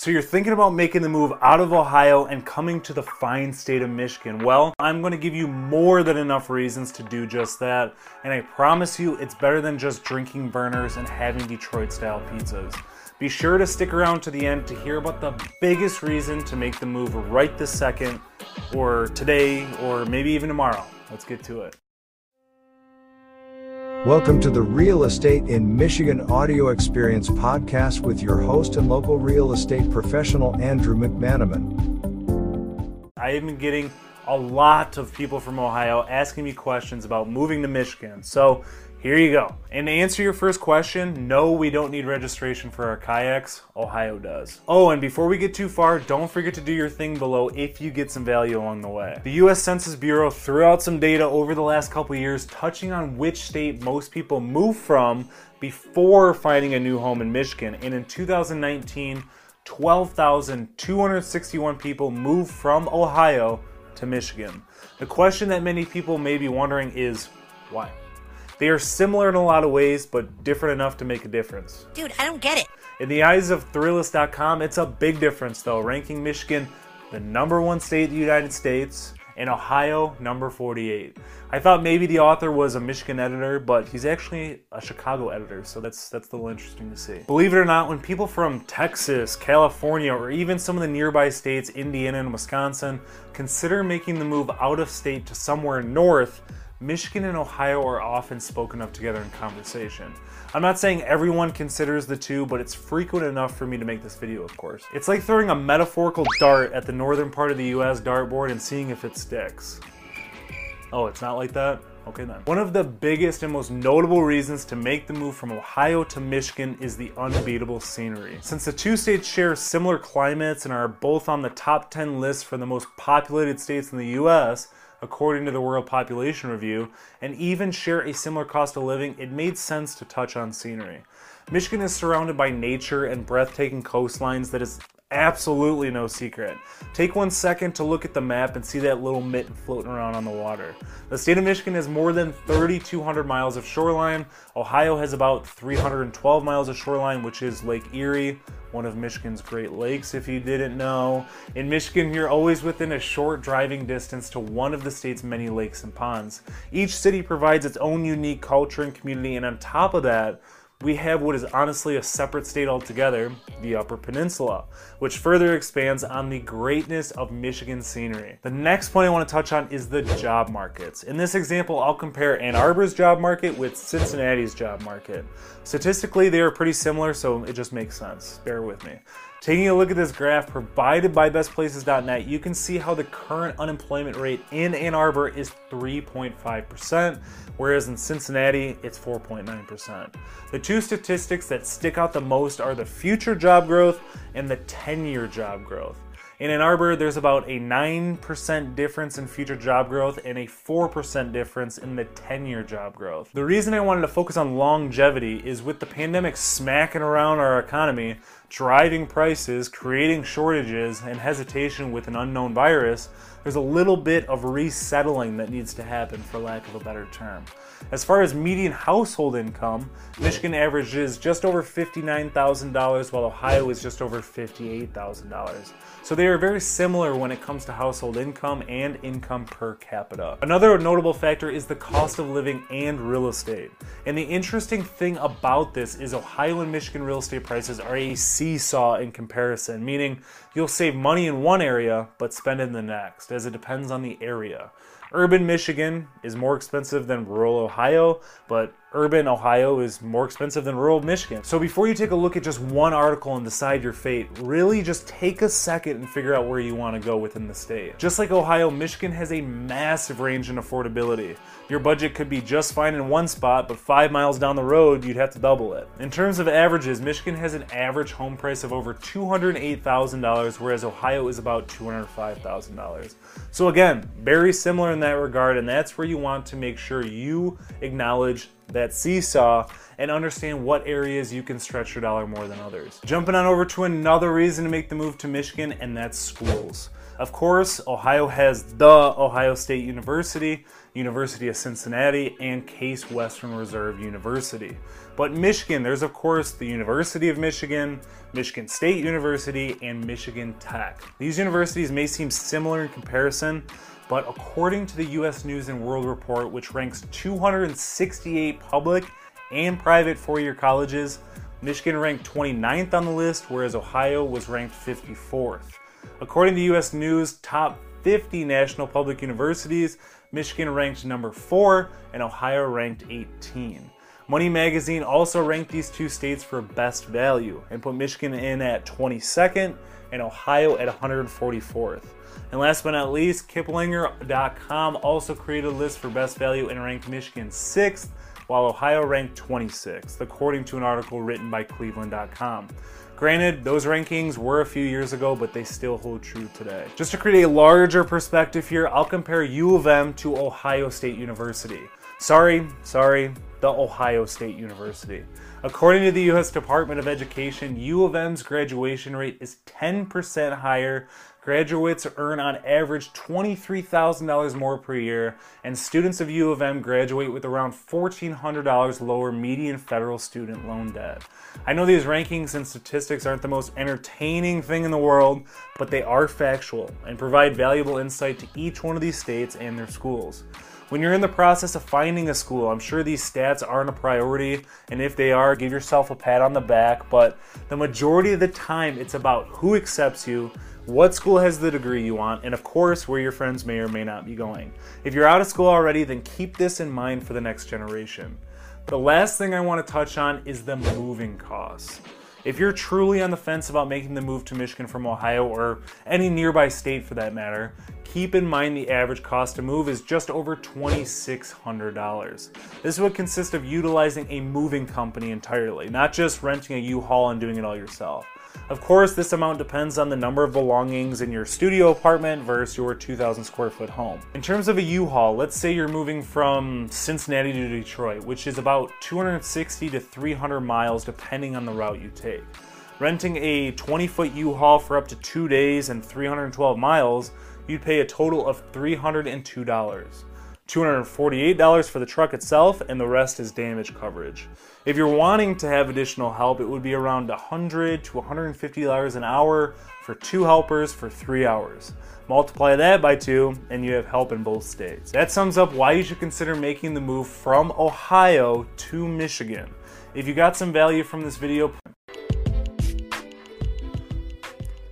So you're thinking about making the move out of Ohio and coming to the fine state of Michigan. Well, I'm going to give you more than enough reasons to do just that, and I promise you it's better than just drinking Vernors and having Detroit style pizzas. Be sure to stick around to the end to hear about the biggest reason to make the move right this second, or today, or maybe even tomorrow. Let's get to it. Welcome to the Real Estate in Michigan Audio Experience podcast with your host and local real estate professional, Andrew McManamon. I have been getting a lot of people from Ohio asking me questions about moving to Michigan. So here you go. And to answer your first question, no, we don't need registration for our kayaks. Ohio does. Oh, and before we get too far, don't forget to do your thing below if you get some value along the way. The US Census Bureau threw out some data over the last couple years touching on which state most people move from before finding a new home in Michigan. And in 2019, 12,261 people moved from Ohio to Michigan. The question that many people may be wondering is why? They are similar in a lot of ways, but different enough to make a difference. Dude, I don't get it. In the eyes of Thrillist.com, it's a big difference though, ranking Michigan the number one state in the United States and Ohio number 48. I thought maybe the author was a Michigan editor, but he's actually a Chicago editor, so that's that's a little interesting to see. Believe it or not, when people from Texas, California, or even some of the nearby states, Indiana and Wisconsin, consider making the move out of state to somewhere north, Michigan and Ohio are often spoken of together in conversation. I'm not saying everyone considers the two, but it's frequent enough for me to make this video, of course. It's like throwing a metaphorical dart at the northern part of the US dartboard and seeing if it sticks. Oh, it's not like that? Okay then. One of the biggest and most notable reasons to make the move from Ohio to Michigan is the unbeatable scenery. Since the two states share similar climates and are both on the top 10 list for the most populated states in the US, according to the World Population Review, and even share a similar cost of living, it made sense to touch on scenery. Michigan is surrounded by nature and breathtaking coastlines that is absolutely no secret. Take one second to look at the map and see that little mitten floating around on the water. The state of Michigan has more than 3,200 miles of shoreline. Ohio has about 312 miles of shoreline, which is Lake Erie, one of Michigan's Great Lakes, if you didn't know. In Michigan, you're always within a short driving distance to one of the state's many lakes and ponds. Each city provides its own unique culture and community, and on top of that, we have what is honestly a separate state altogether, the Upper Peninsula, which further expands on the greatness of Michigan scenery. The next point I want to touch on is the job markets. In this example, I'll compare Ann Arbor's job market with Cincinnati's job market. Statistically, they are pretty similar, so it just makes sense. Bear with me. Taking a look at this graph provided by bestplaces.net, you can see how the current unemployment rate in Ann Arbor is 3.5%, whereas in Cincinnati, it's 4.9%. The two statistics that stick out the most are the future job growth and the 10 year job growth. In Ann Arbor, there's about a 9% difference in future job growth and a 4% difference in the 10 year job growth. The reason I wanted to focus on longevity is with the pandemic smacking around our economy, driving prices, creating shortages, and hesitation with an unknown virus, there's a little bit of resettling that needs to happen, for lack of a better term. As far as median household income, Michigan averages just over $59,000, while Ohio is just over $58,000. So they are very similar when it comes to household income and income per capita. Another notable factor is the cost of living and real estate. And the interesting thing about this is Ohio and Michigan real estate prices are a seesaw in comparison, meaning you'll save money in one area but spend in the next, as it depends on the area. Urban Michigan is more expensive than rural Ohio, but urban Ohio is more expensive than rural Michigan. So before you take a look at just one article and decide your fate, really just take a second and figure out where you want to go within the state. Just like Ohio, Michigan has a massive range in affordability. Your budget could be just fine in one spot, but five miles down the road, you'd have to double it. In terms of averages, Michigan has an average home price of over $208,000, whereas Ohio is about $205,000. So again, very similar in that regard, and that's where you want to make sure you acknowledge that seesaw and understand what areas you can stretch your dollar more than others. Jumping on over to another reason to make the move to Michigan, and that's schools. Of course, Ohio has the Ohio State University, University of Cincinnati, and Case Western Reserve University. But Michigan, there's of course the University of Michigan, Michigan State University, and Michigan Tech. These universities may seem similar in comparison, but according to the US News and World Report, which ranks 268 public and private four year colleges, Michigan ranked 29th on the list, whereas Ohio was ranked 54th. According to US News, top 50 national public universities, Michigan ranked number 4 and Ohio ranked 18. Money Magazine also ranked these two states for best value and put Michigan in at 22nd and Ohio at 144th. And last but not least, Kiplinger.com also created a list for best value and ranked Michigan 6th, while Ohio ranked 26th, according to an article written by Cleveland.com. Granted, those rankings were a few years ago, but they still hold true today. Just to create a larger perspective here, I'll compare U of M to Ohio State University. Sorry, sorry, the Ohio State University. According to the U.S. Department of Education, U of M's graduation rate is 10% higher Graduates earn on average $23,000 more per year, and students of U of M graduate with around $1,400 lower median federal student loan debt. I know these rankings and statistics aren't the most entertaining thing in the world, but they are factual and provide valuable insight to each one of these states and their schools. When you're in the process of finding a school, I'm sure these stats aren't a priority, and if they are, give yourself a pat on the back. But the majority of the time, it's about who accepts you, what school has the degree you want, and of course, where your friends may or may not be going. If you're out of school already, then keep this in mind for the next generation. The last thing I want to touch on is the moving costs. If you're truly on the fence about making the move to Michigan from Ohio or any nearby state for that matter, keep in mind the average cost to move is just over $2,600. This would consist of utilizing a moving company entirely, not just renting a U-Haul and doing it all yourself. Of course, this amount depends on the number of belongings in your studio apartment versus your 2,000 square foot home. In terms of a U-Haul, let's say you're moving from Cincinnati to Detroit, which is about 260 to 300 miles depending on the route you take. Renting a 20 foot U-Haul for up to two days and 312 miles, you'd pay a total of $302. $248 for the truck itself, and the rest is damage coverage. If you're wanting to have additional help, it would be around 100 to $150 an hour for two helpers for three hours. Multiply that by two, and you have help in both states. That sums up why you should consider making the move from Ohio to Michigan. If you got some value from this video,